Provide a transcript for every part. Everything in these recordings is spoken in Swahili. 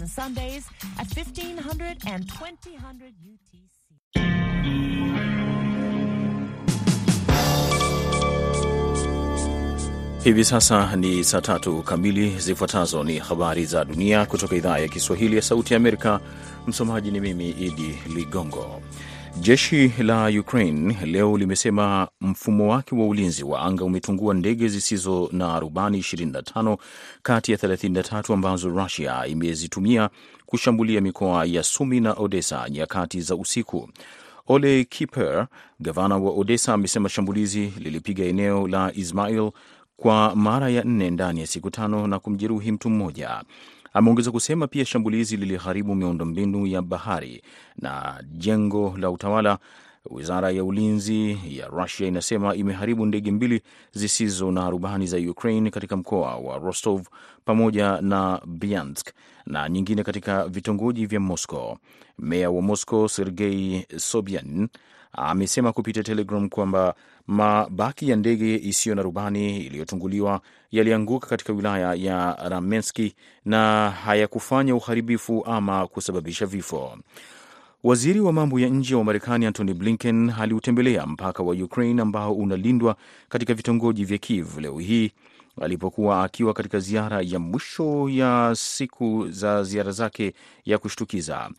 and Sundays at 1500 and 2000 UTC. Hivi sasa ni saa tatu kamili. Zifuatazo ni habari za dunia kutoka idhaa ya Kiswahili ya Sauti ya Amerika. Msomaji ni mimi Idi Ligongo. Jeshi la Ukraine leo limesema mfumo wake wa ulinzi wa anga umetungua ndege zisizo na rubani 25 kati ya 33 ambazo Russia imezitumia kushambulia mikoa ya Sumi na Odessa nyakati za usiku. Ole Kiper, gavana wa Odessa, amesema shambulizi lilipiga eneo la Ismail kwa mara ya nne ndani ya siku tano na kumjeruhi mtu mmoja. Ameongeza kusema pia shambulizi liliharibu miundombinu ya bahari na jengo la utawala. Wizara ya ulinzi ya Rusia inasema imeharibu ndege mbili zisizo na rubani za Ukraine katika mkoa wa Rostov pamoja na Bryansk na nyingine katika vitongoji vya Moscow. Meya wa Moscow Sergei Sobyanin amesema kupitia Telegram kwamba mabaki ya ndege isiyo na rubani iliyotunguliwa yalianguka katika wilaya ya Ramenski na hayakufanya uharibifu ama kusababisha vifo. Waziri wa mambo ya nje wa Marekani Antony Blinken aliutembelea mpaka wa Ukraine ambao unalindwa katika vitongoji vya Kiev leo hii alipokuwa akiwa katika ziara ya mwisho ya siku za ziara zake ya kushtukiza.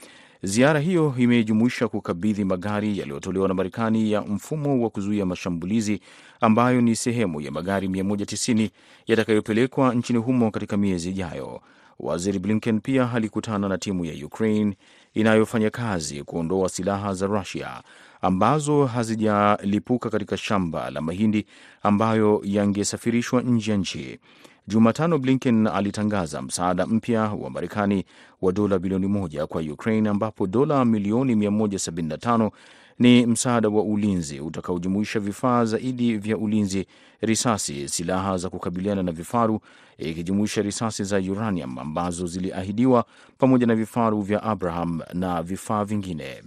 Ziara hiyo imejumuisha kukabidhi magari yaliyotolewa na Marekani ya mfumo wa kuzuia mashambulizi ambayo ni sehemu ya magari 190 yatakayopelekwa nchini humo katika miezi ijayo. Waziri Blinken pia alikutana na timu ya Ukraine inayofanya kazi kuondoa silaha za Rusia ambazo hazijalipuka katika shamba la mahindi ambayo yangesafirishwa nje ya nchi. Jumatano, Blinken alitangaza msaada mpya wa Marekani wa dola bilioni moja kwa Ukraine, ambapo dola milioni 175 ni msaada wa ulinzi utakaojumuisha vifaa zaidi vya ulinzi, risasi, silaha za kukabiliana na vifaru, ikijumuisha risasi za uranium ambazo ziliahidiwa, pamoja na vifaru vya Abraham na vifaa vingine.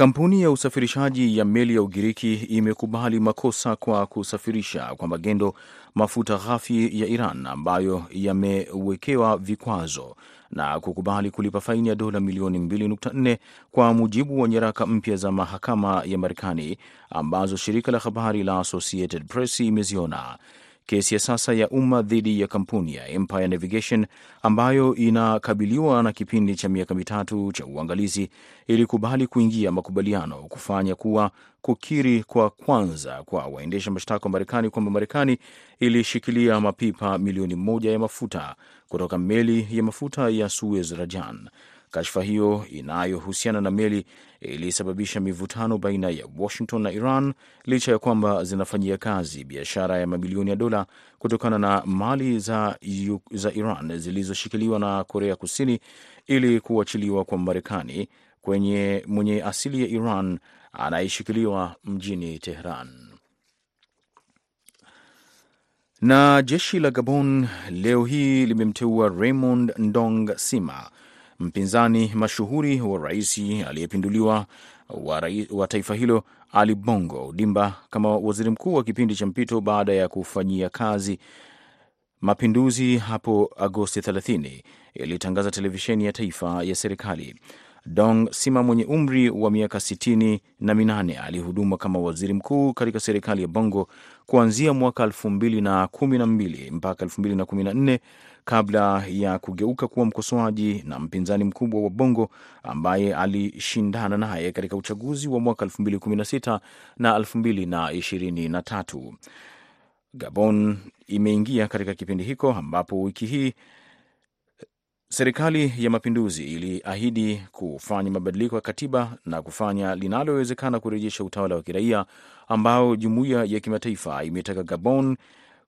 Kampuni ya usafirishaji ya meli ya Ugiriki imekubali makosa kwa kusafirisha kwa magendo mafuta ghafi ya Iran ambayo yamewekewa vikwazo na kukubali kulipa faini ya dola milioni 2.4 kwa mujibu wa nyaraka mpya za mahakama ya Marekani ambazo shirika la habari la Associated Press imeziona. Kesi ya sasa ya umma dhidi ya kampuni ya Empire Navigation ambayo inakabiliwa na kipindi cha miaka mitatu cha uangalizi ilikubali kuingia makubaliano kufanya kuwa kukiri kwa kwanza kwa waendesha mashtaka wa Marekani kwamba Marekani ilishikilia mapipa milioni moja ya mafuta kutoka meli ya mafuta ya Suez Rajan. Kashfa hiyo inayohusiana na meli ilisababisha mivutano baina ya Washington na Iran licha ya kwamba zinafanyia kazi biashara ya mamilioni ya dola kutokana na mali za, za Iran zilizoshikiliwa na Korea Kusini ili kuachiliwa kwa Marekani kwenye mwenye asili ya Iran anayeshikiliwa mjini Tehran. Na jeshi la Gabon leo hii limemteua Raymond Ndong Sima mpinzani mashuhuri wa rais aliyepinduliwa wa, wa taifa hilo Ali Bongo Dimba kama waziri mkuu wa kipindi cha mpito baada ya kufanyia kazi mapinduzi hapo Agosti 30, ilitangaza televisheni ya taifa ya serikali. Dong Sima mwenye umri wa miaka sitini na minane alihuduma kama waziri mkuu katika serikali ya Bongo kuanzia mwaka elfu mbili na kumi na mbili mpaka elfu mbili na kumi na nne kabla ya kugeuka kuwa mkosoaji na mpinzani mkubwa wa Bongo ambaye alishindana naye katika uchaguzi wa mwaka 2016 na 2023. Gabon imeingia katika kipindi hiko ambapo wiki hii serikali ya mapinduzi iliahidi kufanya mabadiliko ya katiba na kufanya linalowezekana kurejesha utawala wa kiraia ambao jumuiya ya kimataifa imetaka Gabon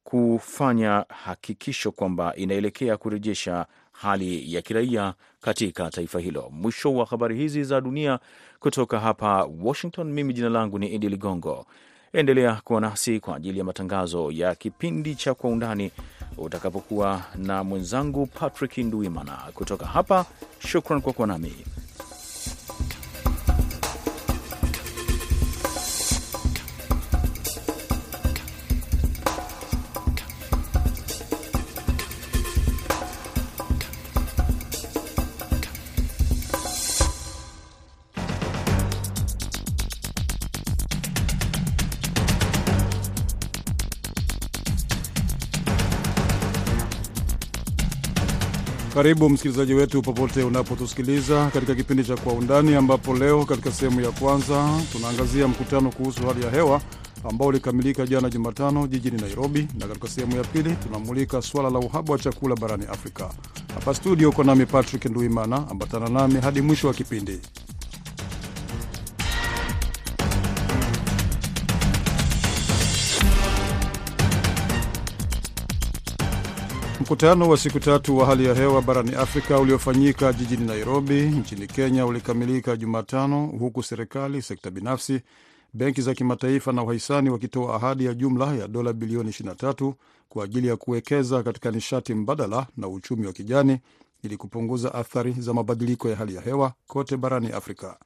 kufanya hakikisho kwamba inaelekea kurejesha hali ya kiraia katika taifa hilo. Mwisho wa habari hizi za dunia kutoka hapa Washington. Mimi jina langu ni Idi Ligongo. Endelea kuwa nasi kwa ajili ya matangazo ya kipindi cha Kwa Undani utakapokuwa na mwenzangu Patrick Nduimana kutoka hapa. Shukran kwa kuwa nami. Karibu msikilizaji wetu popote unapotusikiliza katika kipindi cha Kwa Undani, ambapo leo katika sehemu ya kwanza tunaangazia mkutano kuhusu hali ya hewa ambao ulikamilika jana Jumatano jijini Nairobi, na katika sehemu ya pili tunamulika suala la uhaba wa chakula barani Afrika. Hapa studio uko nami Patrick Nduimana, ambatana nami hadi mwisho wa kipindi. Mkutano wa siku tatu wa hali ya hewa barani Afrika uliofanyika jijini Nairobi nchini Kenya ulikamilika Jumatano, huku serikali, sekta binafsi, benki za kimataifa na wahisani wakitoa ahadi ya jumla ya dola bilioni 23 kwa ajili ya kuwekeza katika nishati mbadala na uchumi wa kijani ili kupunguza athari za mabadiliko ya hali ya hewa kote barani Afrika.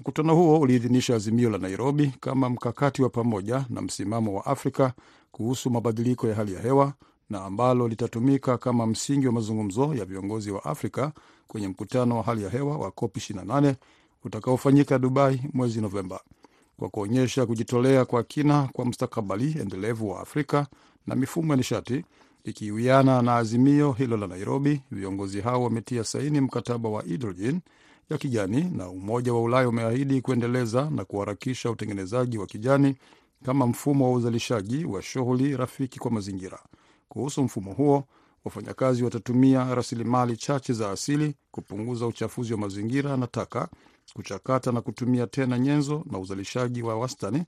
Mkutano huo uliidhinisha azimio la Nairobi kama mkakati wa pamoja na msimamo wa Afrika kuhusu mabadiliko ya hali ya hewa na ambalo litatumika kama msingi wa mazungumzo ya viongozi wa Afrika kwenye mkutano wa hali ya hewa wa COP 28 utakaofanyika Dubai mwezi Novemba, kwa kuonyesha kujitolea kwa kina kwa mustakabali endelevu wa Afrika na mifumo ya nishati. Ikiwiana na azimio hilo la Nairobi, viongozi hao wametia saini mkataba wa hidrojeni ya kijani, na Umoja wa Ulaya umeahidi kuendeleza na kuharakisha utengenezaji wa kijani kama mfumo wa uzalishaji wa shughuli rafiki kwa mazingira. Kuhusu mfumo huo, wafanyakazi watatumia rasilimali chache za asili kupunguza uchafuzi wa mazingira na taka, kuchakata na kutumia tena nyenzo na uzalishaji wa wastani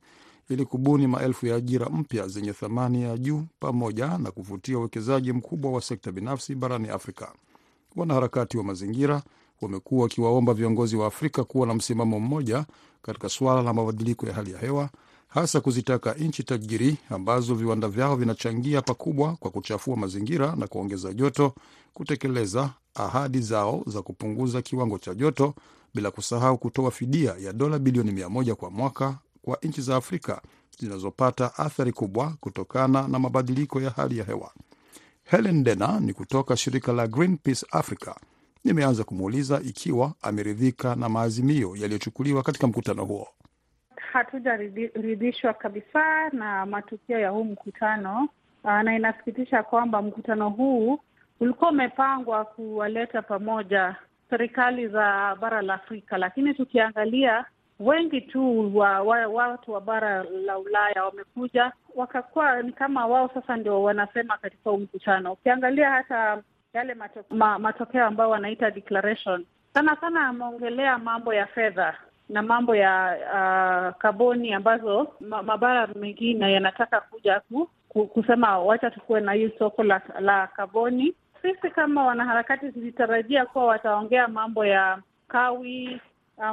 ili kubuni maelfu ya ajira mpya zenye thamani ya juu pamoja na kuvutia uwekezaji mkubwa wa sekta binafsi barani Afrika. Wanaharakati wa mazingira wamekuwa wakiwaomba viongozi wa Afrika kuwa na msimamo mmoja katika suala la mabadiliko ya hali ya hewa hasa kuzitaka nchi tajiri ambazo viwanda vyao vinachangia pakubwa kwa kuchafua mazingira na kuongeza joto kutekeleza ahadi zao za kupunguza kiwango cha joto, bila kusahau kutoa fidia ya dola bilioni mia moja kwa mwaka kwa nchi za Afrika zinazopata athari kubwa kutokana na mabadiliko ya hali ya hewa. Helen Dena ni kutoka shirika la Greenpeace Africa. Nimeanza kumuuliza ikiwa ameridhika na maazimio yaliyochukuliwa katika mkutano huo. Hatujaridhishwa kabisa na matukio ya huu mkutano, na inasikitisha kwamba mkutano huu ulikuwa umepangwa kuwaleta pamoja serikali za bara la Afrika, lakini tukiangalia wengi tu wa, wa, watu wa bara la Ulaya wamekuja wakakuwa ni kama wao sasa ndio wanasema katika huu mkutano. Ukiangalia hata yale matokeo ma, matokeo ambayo wanaita declaration, sana sana ameongelea mambo ya fedha na mambo ya uh, kaboni ambazo ma, mabara mengine yanataka kuja ku, ku, kusema wacha tukuwe na hii soko la, la kaboni. Sisi kama wanaharakati tulitarajia kuwa wataongea mambo ya kawi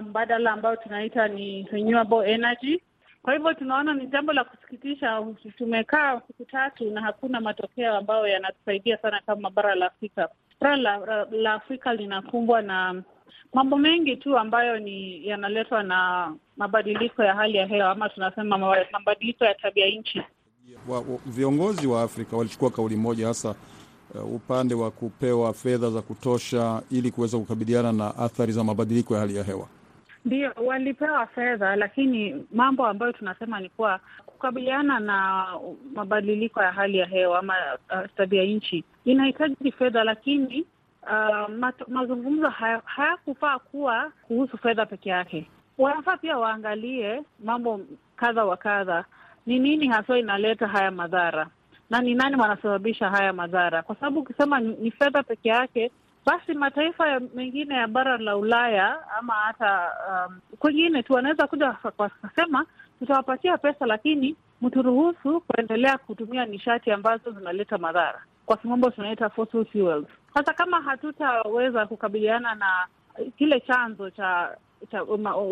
mbadala um, ambayo tunaita ni renewable energy. Kwa hivyo tunaona ni jambo la kusikitisha, tumekaa siku tatu na hakuna matokeo ambayo yanatusaidia sana kama bara la Afrika. Bara la, la Afrika linakumbwa na mambo mengi tu ambayo ni yanaletwa na mabadiliko ya hali ya hewa ama tunasema mabadiliko ya tabia nchi. Wa, wa, viongozi wa Afrika walichukua kauli moja hasa uh, upande wa kupewa fedha za kutosha ili kuweza kukabiliana na athari za mabadiliko ya hali ya hewa. Ndio, walipewa fedha, lakini mambo ambayo tunasema ni kuwa kukabiliana na mabadiliko ya hali ya hewa ama uh, tabia nchi inahitaji fedha, lakini uh, mazungumzo hayakufaa haya kuwa kuhusu fedha peke yake. Wanafaa pia waangalie mambo kadha wa kadha, ni nini haswa inaleta haya madhara? Na ni nani wanasababisha haya madhara, kwa sababu ukisema ni fedha peke yake basi mataifa mengine ya bara la Ulaya ama hata um, kwengine tu wanaweza kuja wakasema tutawapatia pesa, lakini mturuhusu kuendelea kutumia nishati ambazo zinaleta madhara, kwa kimombo tunaita fossil fuels. Sasa kama hatutaweza kukabiliana na kile chanzo cha cha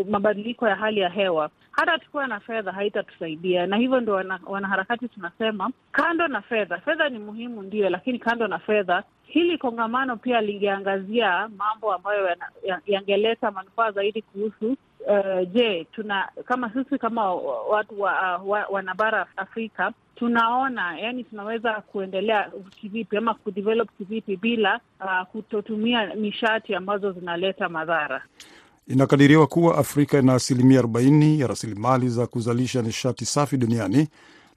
mabadiliko ya hali ya hewa, hata tukiwa na fedha haitatusaidia. Na hivyo ndio wana, wanaharakati tunasema kando na fedha, fedha ni muhimu ndio, lakini kando na fedha, hili kongamano pia lingeangazia mambo ambayo yangeleta manufaa zaidi kuhusu uh, je, tuna kama sisi kama watu wa, wa, wanabara Afrika tunaona yani tunaweza kuendelea kivipi ama kudevelop kivipi bila uh, kutotumia nishati ambazo zinaleta madhara. Inakadiriwa kuwa Afrika ina asilimia 40 ya rasilimali za kuzalisha nishati safi duniani,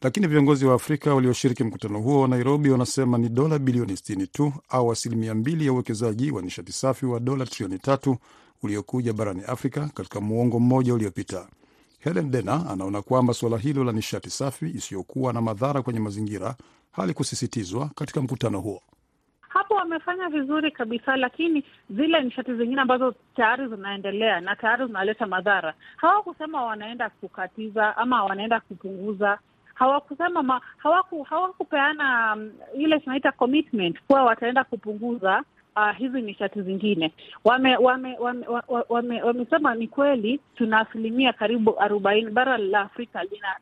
lakini viongozi wa Afrika walioshiriki mkutano huo wa Nairobi wanasema ni dola bilioni 60 tu au asilimia mbili ya uwekezaji wa nishati safi wa dola trilioni tatu uliokuja barani Afrika katika muongo mmoja uliopita. Helen Dena anaona kwamba suala hilo la nishati safi isiyokuwa na madhara kwenye mazingira halikusisitizwa katika mkutano huo. Hapo wamefanya vizuri kabisa, lakini zile nishati zingine ambazo tayari zinaendelea na tayari zinaleta madhara, hawakusema wanaenda kukatiza ama wanaenda kupunguza. Hawakusema ma, hawaku, hawakupeana um, ile tunaita commitment kuwa wataenda kupunguza uh, hizi nishati zingine. Wame wame wame, wame, wamesema ni kweli tuna asilimia karibu arobaini, bara la Afrika lina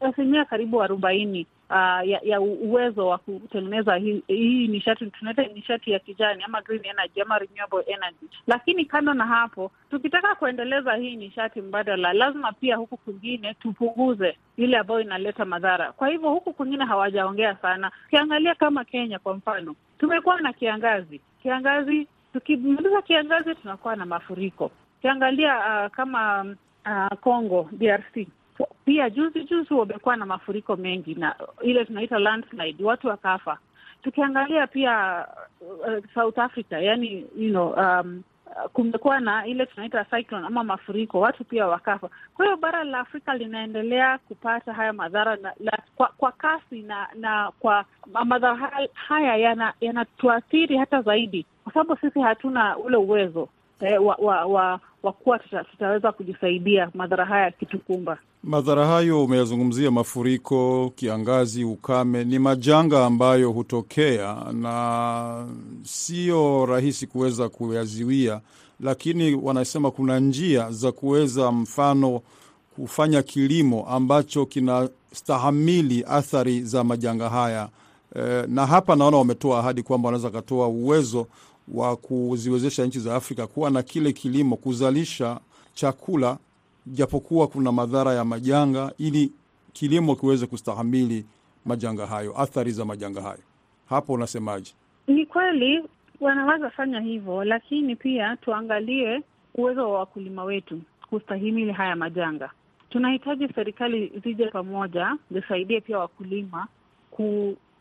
asilimia karibu arobaini uh, ya, ya uwezo wa kutengeneza hii, hi nishati tunaita nishati ya kijani ama green energy ama renewable energy. Lakini kando na hapo, tukitaka kuendeleza hii nishati mbadala, lazima pia huku kwingine tupunguze ile ambayo inaleta madhara. Kwa hivyo huku kwingine hawajaongea sana. Ukiangalia kama Kenya kwa mfano, tumekuwa na kiangazi. Kiangazi, tukimaliza kiangazi tunakuwa na mafuriko. Ukiangalia uh, kama uh, Congo DRC pia juzi juzi wamekuwa na mafuriko mengi na ile tunaita landslide, watu wakafa. Tukiangalia pia uh, South Africa, yani you know, um, kumekuwa na ile tunaita cyclone ama mafuriko, watu pia wakafa. Kwa hiyo bara la Afrika linaendelea kupata haya madhara na, la, kwa, kwa kasi na na kwa madhara haya yanatuathiri yana hata zaidi, kwa sababu sisi hatuna ule uwezo eh, wa, wa, wa, wa kuwa tuta, tutaweza kujisaidia madhara haya yakitukumba. Madhara hayo umeyazungumzia, mafuriko, kiangazi, ukame, ni majanga ambayo hutokea na sio rahisi kuweza kuyaziwia, lakini wanasema kuna njia za kuweza, mfano, kufanya kilimo ambacho kinastahamili athari za majanga haya. E, na hapa naona wametoa ahadi kwamba wanaweza katoa uwezo wa kuziwezesha nchi za Afrika kuwa na kile kilimo, kuzalisha chakula japokuwa kuna madhara ya majanga, ili kilimo kiweze kustahamili majanga hayo, athari za majanga hayo. Hapo unasemaje? Ni kweli wanaweza fanya hivyo, lakini pia tuangalie uwezo wa wakulima wetu kustahimili haya majanga. Tunahitaji serikali zije pamoja, zisaidie pia wakulima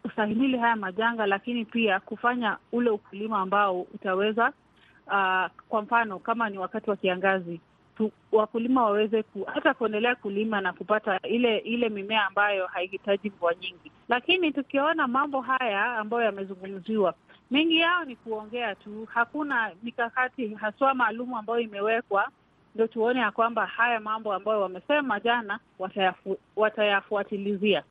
kustahimili haya majanga, lakini pia kufanya ule ukulima ambao utaweza uh, kwa mfano kama ni wakati wa kiangazi tu, wakulima waweze ku, hata kuendelea kulima na kupata ile ile mimea ambayo haihitaji mvua nyingi. Lakini tukiona mambo haya ambayo yamezungumziwa, mengi yao ni kuongea tu, hakuna mikakati haswa maalumu ambayo imewekwa ndo tuone ya kwamba haya mambo ambayo wamesema jana watayafu, watayafuatilizia.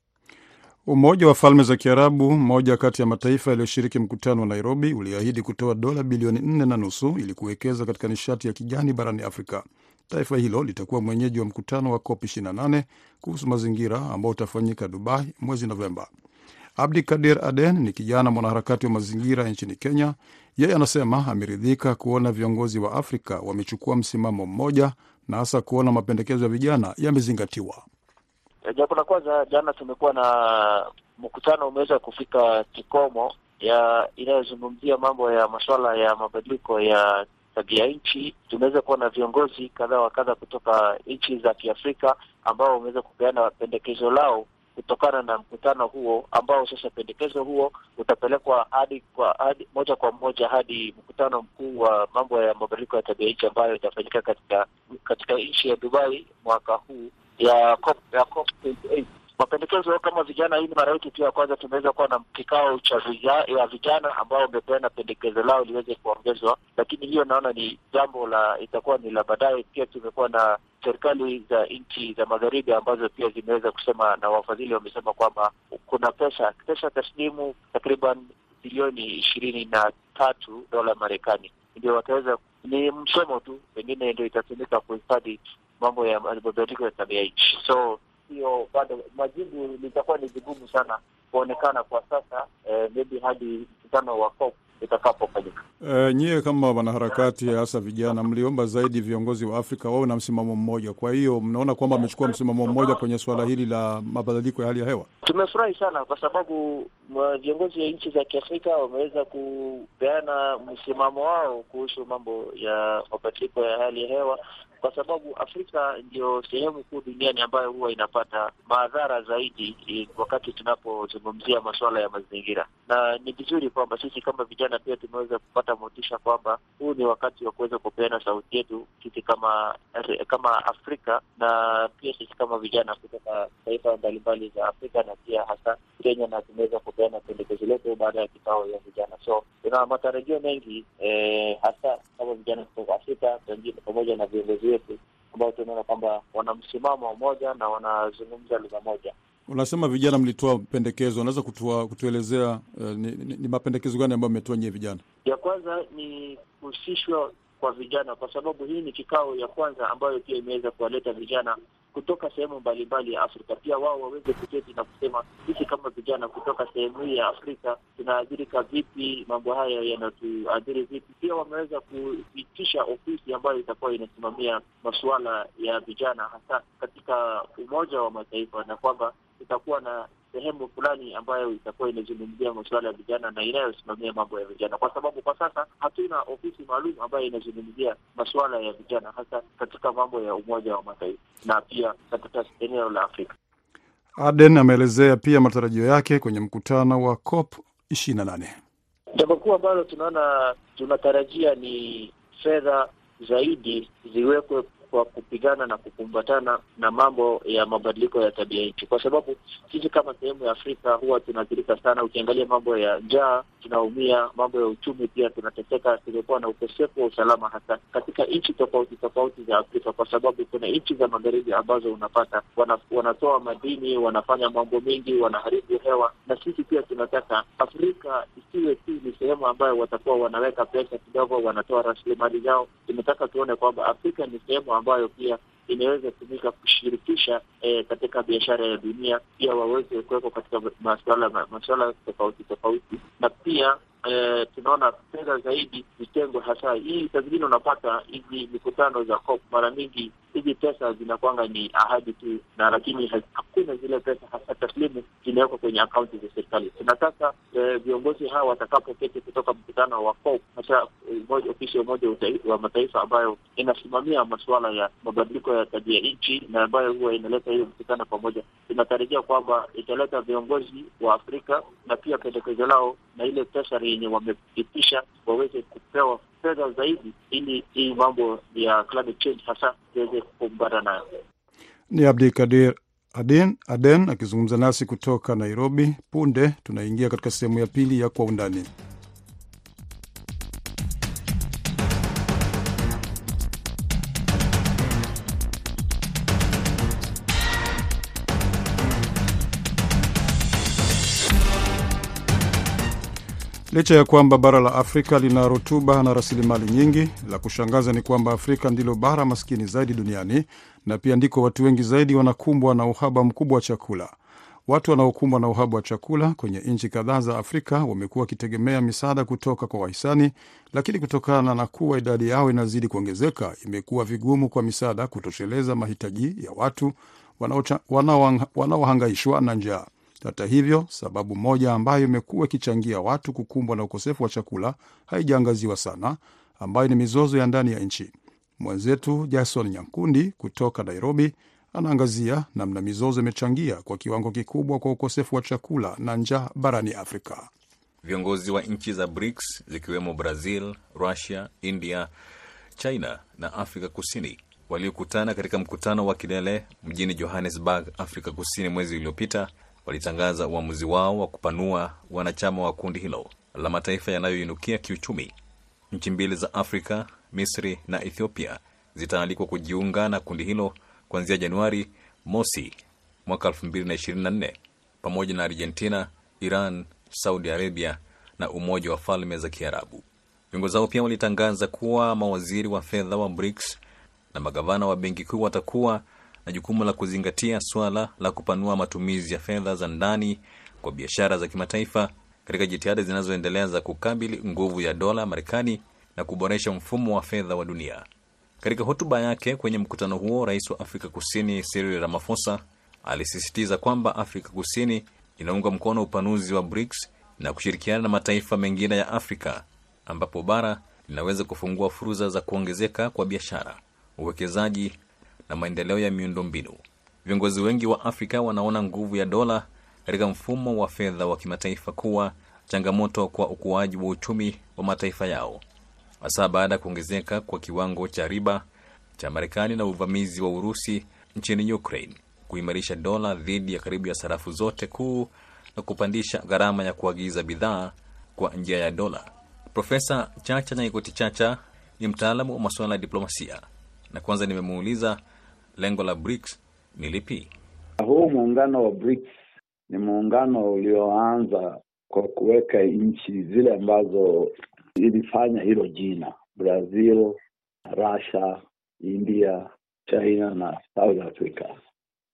Umoja wa Falme za Kiarabu, mmoja kati ya mataifa yaliyoshiriki mkutano wa Nairobi, uliahidi kutoa dola bilioni nne na nusu ili kuwekeza katika nishati ya kijani barani Afrika. Taifa hilo litakuwa mwenyeji wa mkutano wa COP 28 kuhusu mazingira ambao utafanyika Dubai mwezi Novemba. Abdi Kadir Aden ni kijana mwanaharakati wa mazingira nchini Kenya. Yeye anasema ameridhika kuona viongozi wa Afrika wamechukua msimamo mmoja na hasa kuona mapendekezo ya vijana yamezingatiwa. Jambo la kwanza, jana tumekuwa na mkutano umeweza kufika kikomo ya inayozungumzia mambo ya masuala ya mabadiliko ya tabia nchi. Tumeweza kuwa na viongozi kadha wa kadha kutoka nchi za Kiafrika ambao wameweza kupeana pendekezo lao kutokana na mkutano huo, ambao sasa pendekezo huo utapelekwa hadi kwa hadi moja kwa moja hadi mkutano mkuu wa mambo ya mabadiliko ya tabia nchi ambayo itafanyika katika katika nchi ya Dubai mwaka huu ya COP, ya COP 28. Mapendekezo kama vijana, hii ni mara yetu pia ya kwanza tumeweza kuwa na kikao cha ya vijana ambao wamepeana pendekezo lao liweze kuongezwa, lakini hiyo naona ni jambo la itakuwa ni la baadaye. Pia tumekuwa na serikali za nchi za magharibi ambazo pia zimeweza kusema na wafadhili wamesema kwamba kuna pesa pesa taslimu takriban bilioni ishirini na tatu dola Marekani ndio wataweza, ni msemo tu, pengine ndio itatumika kuhifadhi mambo ya mabadiliko ya tabia nchi. So hiyo bado majibu litakuwa ni vigumu sana kuonekana kwa sasa, eh, maybe hadi mkutano wa COP itakapofanyika. E, nyie kama wanaharakati hasa vijana mliomba zaidi viongozi wa Afrika wawe na msimamo mmoja. Kwa hiyo mnaona kwamba wamechukua msimamo mmoja kwenye suala hili la mabadiliko ya hali ya hewa? Tumefurahi sana kwa sababu viongozi wa nchi za Kiafrika wameweza kupeana msimamo wao kuhusu mambo ya mabadiliko ya hali ya hewa, kwa sababu Afrika ndio sehemu kuu duniani ambayo huwa inapata madhara zaidi wakati tunapozungumzia masuala ya mazingira, na ni vizuri kwamba sisi kama vijana pia tumeweza kupata motisha kwamba huu ni wakati wa kuweza kupeana sauti yetu sisi kama kama Afrika na pia sisi kama vijana kutoka taifa mbalimbali za Afrika na pia hasa Kenya, na tumeweza kupeana pendekezo letu baada ya kikao ya vijana. So tuna matarajio mengi eh, hasa kama vijana kutoka Afrika pengine pamoja na viongozi wetu ambao tunaona kwamba wana msimamo mmoja na wanazungumza lugha moja. Unasema vijana mlitoa pendekezo, unaweza kutuelezea uh, ni, ni, ni mapendekezo gani ambayo mmetoa nyie vijana? Ya kwanza ni kuhusishwa kwa vijana, kwa sababu hii ni kikao ya kwanza ambayo pia imeweza kuwaleta vijana kutoka sehemu mbalimbali ya Afrika, pia wao waweze kuketi na kusema sisi kama vijana kutoka sehemu hii ya Afrika tunaathirika vipi, mambo haya yanatuathiri vipi. Pia wameweza kuitisha ofisi ambayo itakuwa inasimamia masuala ya vijana hasa katika Umoja wa Mataifa, na kwamba itakuwa na sehemu fulani ambayo itakuwa inazungumzia masuala ya vijana na inayosimamia mambo ya vijana, kwa sababu kwa sasa hatuna ofisi maalum ambayo inazungumzia masuala ya vijana hasa katika mambo ya Umoja wa Mataifa na pia katika eneo la Afrika. Aden ameelezea pia matarajio yake kwenye mkutano wa COP ishirini na nane. Jambo kuu ambalo tunaona tunatarajia ni fedha zaidi ziwekwe kwa kupigana na kukumbatana na mambo ya mabadiliko ya tabia nchi, kwa sababu sisi kama sehemu ya Afrika huwa tunaathirika sana. Ukiangalia mambo ya njaa tunaumia, mambo ya uchumi pia tunateseka. Tumekuwa na ukosefu wa usalama hasa katika nchi tofauti tofauti za Afrika, kwa sababu kuna nchi za magharibi ambazo unapata wana, wanatoa madini, wanafanya mambo mengi, wanaharibu hewa, na sisi pia tunataka Afrika isiwe tu ni sehemu ambayo watakuwa wanaweka pesa kidogo, wanatoa rasilimali zao. Tunataka tuone kwamba Afrika ni sehemu ambayo pia inaweza tumika kushirikisha eh, katika biashara ya dunia, pia waweze kuwekwa katika masuala tofauti tofauti, na pia eh, tunaona fedha zaidi zitengwe, hasa. Hii saa zingine unapata hizi mikutano za COP mara mingi hizi pesa zinakwanga ni ahadi tu, na lakini hakuna zile pesa hasa taslimu zinawekwa kwenye akaunti za serikali. Tunataka viongozi e, hawa watakapoketi kutoka mkutano wa COP hasa ofisi ya Umoja wa Mataifa ambayo inasimamia masuala ya mabadiliko ya tabia nchi na ambayo huwa inaleta hiyo mkutano pamoja, tunatarajia kwamba italeta viongozi wa Afrika na pia pendekezo lao na ile pesa yenye wamepitisha waweze kupewa fedha zaidi ili hii mambo ya climate change hasa iweze kukumbana nayo. Ni Abdikadir Aden Aden akizungumza nasi kutoka Nairobi. Punde tunaingia katika sehemu ya pili ya Kwa Undani. Licha ya kwamba bara la Afrika lina rutuba na rasilimali nyingi, la kushangaza ni kwamba Afrika ndilo bara maskini zaidi duniani na pia ndiko watu wengi zaidi wanakumbwa na uhaba mkubwa wa chakula. Watu wanaokumbwa na uhaba wa chakula kwenye nchi kadhaa za Afrika wamekuwa wakitegemea misaada kutoka kwa wahisani, lakini kutokana na kuwa idadi yao inazidi kuongezeka, imekuwa vigumu kwa misaada kutosheleza mahitaji ya watu wanaohangaishwa na njaa. Hata hivyo, sababu moja ambayo imekuwa ikichangia watu kukumbwa na ukosefu wa chakula haijaangaziwa sana, ambayo ni mizozo ya ndani ya nchi. Mwenzetu Jason Nyankundi kutoka Nairobi anaangazia namna mizozo imechangia kwa kiwango kikubwa kwa ukosefu wa chakula na njaa barani Afrika. Viongozi wa nchi za BRICS zikiwemo Brazil, Russia, India, China na Afrika Kusini waliokutana katika mkutano wa kilele mjini Johannesburg, Afrika Kusini mwezi uliopita walitangaza uamuzi wao wa kupanua wanachama wa kundi hilo la mataifa yanayoinukia kiuchumi. Nchi mbili za Afrika, Misri na Ethiopia, zitaalikwa kujiunga na kundi hilo kuanzia Januari mosi mwaka 2024 pamoja na Argentina, Iran, Saudi Arabia na Umoja wa Falme za Kiarabu. Viongozi hao pia walitangaza kuwa mawaziri wa fedha wa BRICS na magavana wa benki kuu watakuwa na jukumu la kuzingatia swala la kupanua matumizi ya fedha za ndani kwa biashara za kimataifa katika jitihada zinazoendelea za kukabili nguvu ya dola Marekani na kuboresha mfumo wa fedha wa dunia. Katika hotuba yake kwenye mkutano huo, rais wa Afrika Kusini Cyril Ramaphosa alisisitiza kwamba Afrika Kusini inaunga mkono upanuzi wa BRICS na kushirikiana na mataifa mengine ya Afrika ambapo bara linaweza kufungua fursa za kuongezeka kwa biashara, uwekezaji na maendeleo ya miundombinu. Viongozi wengi wa Afrika wanaona nguvu ya dola katika mfumo wa fedha wa kimataifa kuwa changamoto kwa ukuaji wa uchumi wa mataifa yao, hasa baada ya kuongezeka kwa kiwango cha riba cha Marekani na uvamizi wa Urusi nchini Ukraine, kuimarisha dola dhidi ya karibu ya sarafu zote kuu na kupandisha gharama ya kuagiza bidhaa kwa njia ya dola. Profesa Chacha Nyaikoti Chacha ni mtaalamu wa masuala ya diplomasia, na kwanza nimemuuliza lengo la BRICS ni lipi? Huu muungano wa BRICS ni muungano ulioanza kwa kuweka nchi zile ambazo ilifanya hilo jina: Brazil, Russia, India, China na South Africa.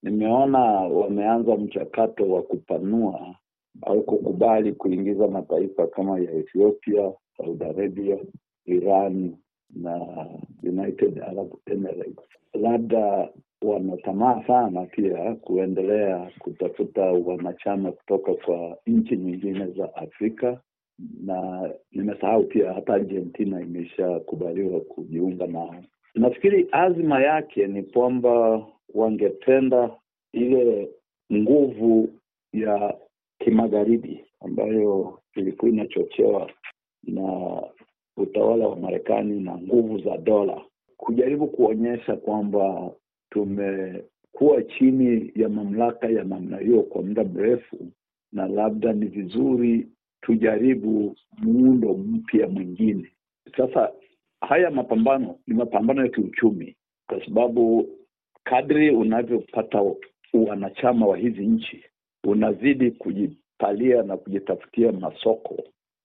Nimeona wameanza mchakato wa kupanua au kukubali kuingiza mataifa kama ya Ethiopia, Saudi Arabia, Iran na United Arab Emirates. Labda wanatamaa sana pia kuendelea kutafuta wanachama kutoka kwa nchi nyingine za Afrika, na nimesahau pia hata Argentina imeshakubaliwa kujiunga nao. Nafikiri azma yake ni kwamba wangependa ile nguvu ya kimagharibi ambayo ilikuwa inachochewa na utawala wa Marekani na nguvu za dola kujaribu kuonyesha kwamba tumekuwa chini ya mamlaka ya namna hiyo kwa muda mrefu, na labda ni vizuri tujaribu muundo mpya mwingine. Sasa haya mapambano ni mapambano ya kiuchumi, kwa sababu kadri unavyopata wanachama wa hizi nchi unazidi kujipalia na kujitafutia masoko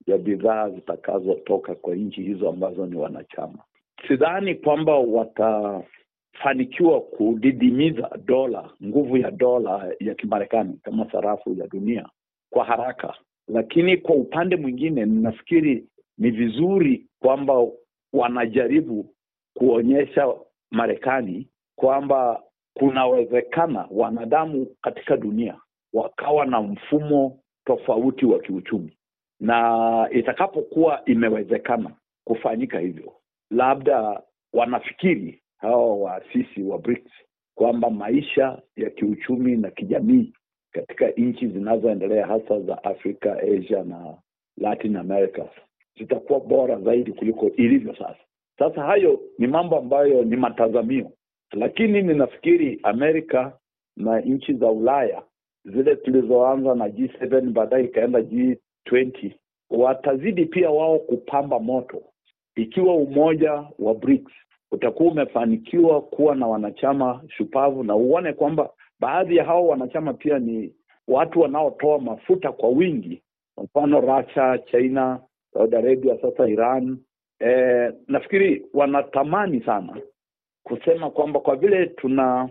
ya bidhaa zitakazotoka kwa nchi hizo ambazo ni wanachama. Sidhani kwamba watafanikiwa kudidimiza dola, nguvu ya dola ya Kimarekani kama sarafu ya dunia kwa haraka, lakini kwa upande mwingine, ninafikiri ni vizuri kwamba wanajaribu kuonyesha Marekani kwamba kunawezekana wanadamu katika dunia wakawa na mfumo tofauti wa kiuchumi, na itakapokuwa imewezekana kufanyika hivyo, labda wanafikiri hawa waasisi wa BRICS kwamba maisha ya kiuchumi na kijamii katika nchi zinazoendelea hasa za Afrika, Asia na Latin America zitakuwa bora zaidi kuliko ilivyo sasa. Sasa hayo ni mambo ambayo ni matazamio, lakini ninafikiri Amerika na nchi za Ulaya zile tulizoanza na G7 baadaye ikaenda G20 watazidi pia wao kupamba moto. Ikiwa umoja wa BRICS utakuwa umefanikiwa kuwa na wanachama shupavu, na uone kwamba baadhi ya hao wanachama pia ni watu wanaotoa mafuta kwa wingi, kwa mfano Russia, China, Saudi Arabia, sasa Iran. E, nafikiri wanatamani sana kusema kwamba kwa vile tuna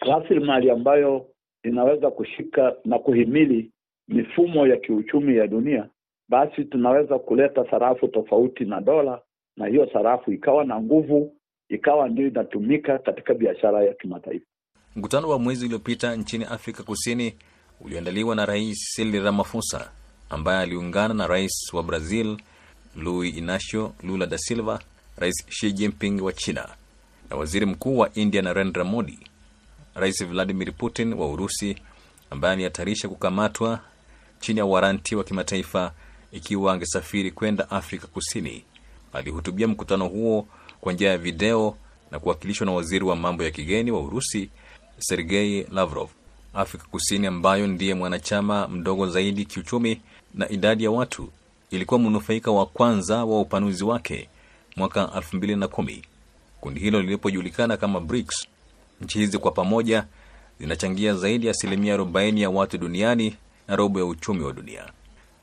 rasilimali ambayo inaweza kushika na kuhimili mifumo ya kiuchumi ya dunia, basi tunaweza kuleta sarafu tofauti na dola, na hiyo sarafu ikawa na nguvu, ikawa ndio inatumika katika biashara ya kimataifa. Mkutano wa mwezi uliopita nchini Afrika Kusini ulioandaliwa na Rais Cyril Ramaphosa ambaye aliungana na rais wa Brazil Luiz Inacio Lula da Silva, Rais Xi Jinping wa China na waziri mkuu wa India Narendra Modi, Rais Vladimir Putin wa Urusi ambaye alihatarisha kukamatwa chini ya waranti wa kimataifa ikiwa angesafiri kwenda Afrika Kusini. Alihutubia mkutano huo kwa njia ya video na kuwakilishwa na waziri wa mambo ya kigeni wa Urusi Sergei Lavrov. Afrika Kusini ambayo ndiye mwanachama mdogo zaidi kiuchumi na idadi ya watu ilikuwa mnufaika wa kwanza wa upanuzi wake mwaka 2010 kundi hilo lilipojulikana kama BRICS. Nchi hizi kwa pamoja zinachangia zaidi ya asilimia 40 ya watu duniani na robo ya uchumi wa dunia.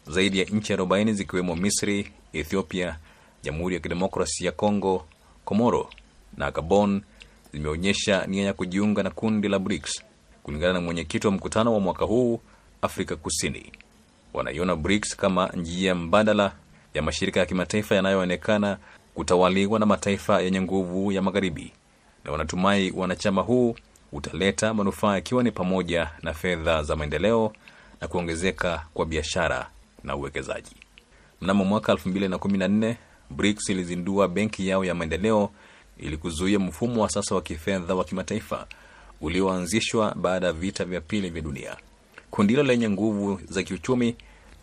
Zaidi ya nchi 40 zikiwemo Misri, Ethiopia, Jamhuri ya Kidemokrasi ya Kongo, Komoro na Gabon zimeonyesha nia ya kujiunga na kundi la BRICS kulingana na mwenyekiti wa mkutano wa mwaka huu Afrika Kusini. wanaiona BRICS kama njia mbadala ya mashirika ya kimataifa yanayoonekana kutawaliwa na mataifa yenye nguvu ya magharibi, na wanatumai wanachama huu utaleta manufaa ikiwa ni pamoja na fedha za maendeleo na kuongezeka kwa biashara na uwekezaji. Mnamo mwaka 2014 BRICS ilizindua benki yao ya maendeleo ili kuzuia mfumo wa sasa wa kifedha wa kimataifa ulioanzishwa baada ya vita vya pili vya dunia. Kundi hilo lenye nguvu za kiuchumi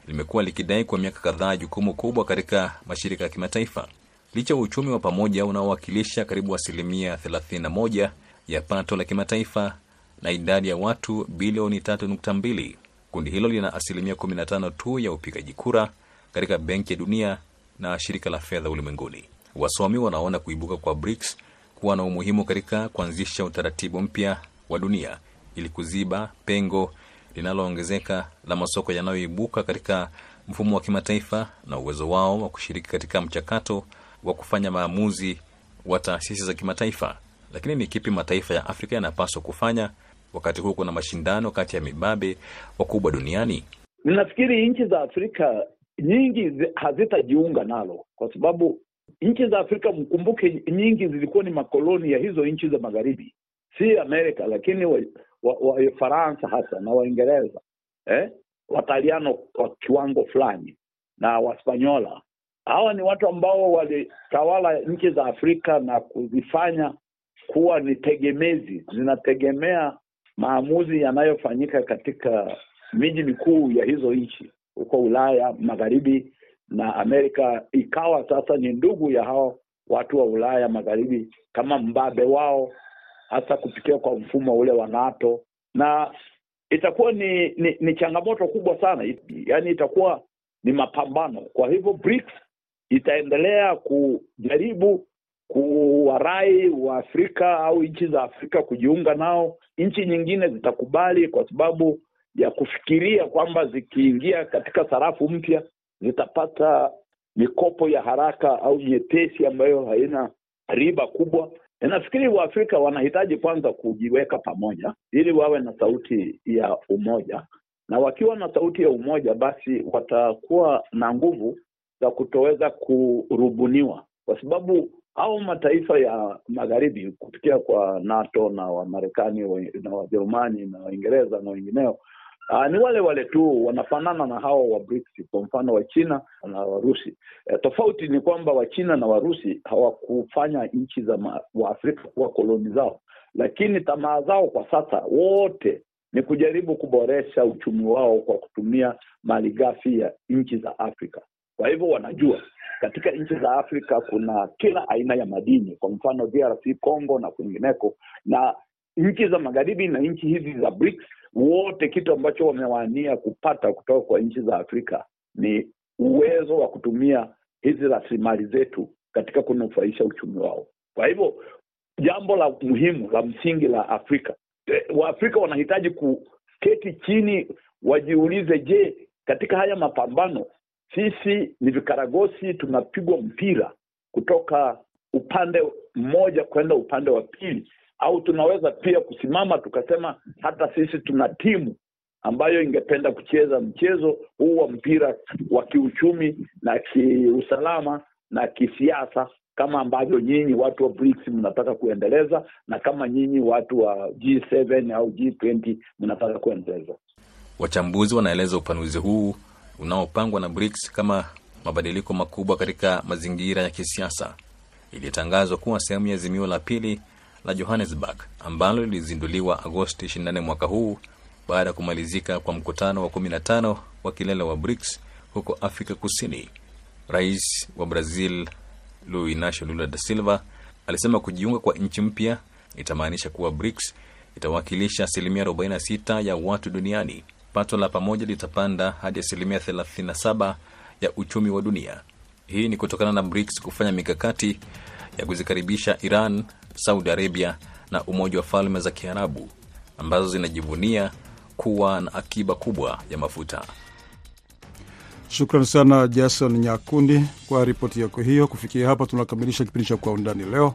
limekuwa likidai kwa miaka kadhaa jukumu kubwa katika mashirika ya kimataifa licha uchumi wa pamoja unaowakilisha karibu asilimia 31 ya pato la kimataifa na idadi ya watu bilioni 3.2. Kundi hilo lina asilimia 15 tu ya upigaji kura katika Benki ya Dunia na Shirika la Fedha Ulimwenguni. Wasomi wanaona kuibuka kwa BRICS kuwa na umuhimu katika kuanzisha utaratibu mpya wa dunia ili kuziba pengo linaloongezeka la masoko yanayoibuka katika mfumo wa kimataifa na uwezo wao wa kushiriki katika mchakato wa kufanya maamuzi wa taasisi za kimataifa. Lakini ni kipi mataifa ya Afrika yanapaswa kufanya wakati huu kuna mashindano kati ya mibabe wakubwa duniani? Ninafikiri nchi za Afrika nyingi hazitajiunga nalo kwa sababu nchi za Afrika, mkumbuke, nyingi zilikuwa ni makoloni ya hizo nchi za magharibi, si Amerika, lakini Wafaransa wa, wa hasa na Waingereza eh? Wataliano kwa kiwango fulani na Waspanyola. Hawa ni watu ambao walitawala nchi za Afrika na kuzifanya kuwa ni tegemezi, zinategemea maamuzi yanayofanyika katika miji mikuu ya hizo nchi huko Ulaya magharibi na Amerika ikawa sasa ni ndugu ya hao watu wa Ulaya magharibi kama mbabe wao, hasa kupitia kwa mfumo ule wa NATO, na itakuwa ni, ni, ni changamoto kubwa sana, yaani itakuwa ni mapambano. Kwa hivyo BRICS itaendelea kujaribu kuwarai wa Afrika au nchi za Afrika kujiunga nao. Nchi nyingine zitakubali kwa sababu ya kufikiria kwamba zikiingia katika sarafu mpya zitapata mikopo ya haraka au nyepesi ambayo haina riba kubwa. Nafikiri Waafrika wanahitaji kwanza kujiweka pamoja ili wawe na sauti ya umoja, na wakiwa na sauti ya umoja, basi watakuwa na nguvu za kutoweza kurubuniwa, kwa sababu au mataifa ya magharibi kupitia kwa NATO na Wamarekani na Wajerumani na Waingereza na wengineo Uh, ni wale wale tu wanafanana na hao wa BRICS, kwa mfano wa China na Warusi. E, tofauti ni kwamba Wachina na Warusi hawakufanya nchi za Waafrika kuwa koloni zao, lakini tamaa zao kwa sasa wote ni kujaribu kuboresha uchumi wao kwa kutumia malighafi ya nchi za Afrika. Kwa hivyo wanajua katika nchi za Afrika kuna kila aina ya madini, kwa mfano DRC Congo na kwingineko, na nchi za magharibi na nchi hizi za BRICS wote kitu ambacho wamewania kupata kutoka kwa nchi za Afrika ni uwezo wa kutumia hizi rasilimali zetu katika kunufaisha uchumi wao. Kwa hivyo jambo la muhimu la msingi la Afrika, Waafrika wanahitaji kuketi chini, wajiulize, je, katika haya mapambano sisi ni vikaragosi, tunapigwa mpira kutoka upande mmoja kwenda upande wa pili au tunaweza pia kusimama tukasema hata sisi tuna timu ambayo ingependa kucheza mchezo huu wa mpira wa kiuchumi na kiusalama na kisiasa kama ambavyo nyinyi watu wa BRICS mnataka kuendeleza na kama nyinyi watu wa G7 au G20 mnataka kuendeleza. Wachambuzi wanaeleza upanuzi huu unaopangwa na BRICS kama mabadiliko makubwa katika mazingira ya kisiasa. Ilitangazwa kuwa sehemu ya azimio la pili la Johannesburg ambalo lilizinduliwa Agosti 24 mwaka huu baada ya kumalizika kwa mkutano wa 15 wa kilele wa BRICS huko Afrika Kusini. Rais wa Brazil Luiz Inacio Lula da Silva alisema kujiunga kwa nchi mpya itamaanisha kuwa BRICS itawakilisha asilimia 46 ya watu duniani. Pato la pamoja litapanda hadi asilimia 37 ya uchumi wa dunia. Hii ni kutokana na BRICS kufanya mikakati ya kuzikaribisha Iran, Saudi Arabia na Umoja wa Falme za Kiarabu ambazo zinajivunia kuwa na akiba kubwa ya mafuta. Shukran sana Jason Nyakundi kwa ripoti yako hiyo. Kufikia hapa, tunakamilisha kipindi cha Kwa Undani leo.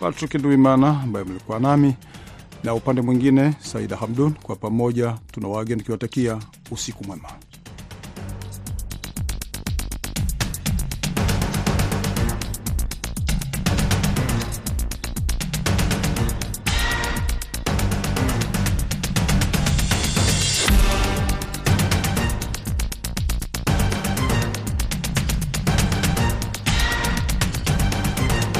Patrick Nduimana ambaye mlikuwa nami na upande mwingine Saida Hamdun, kwa pamoja tuna tukiwatakia usiku mwema.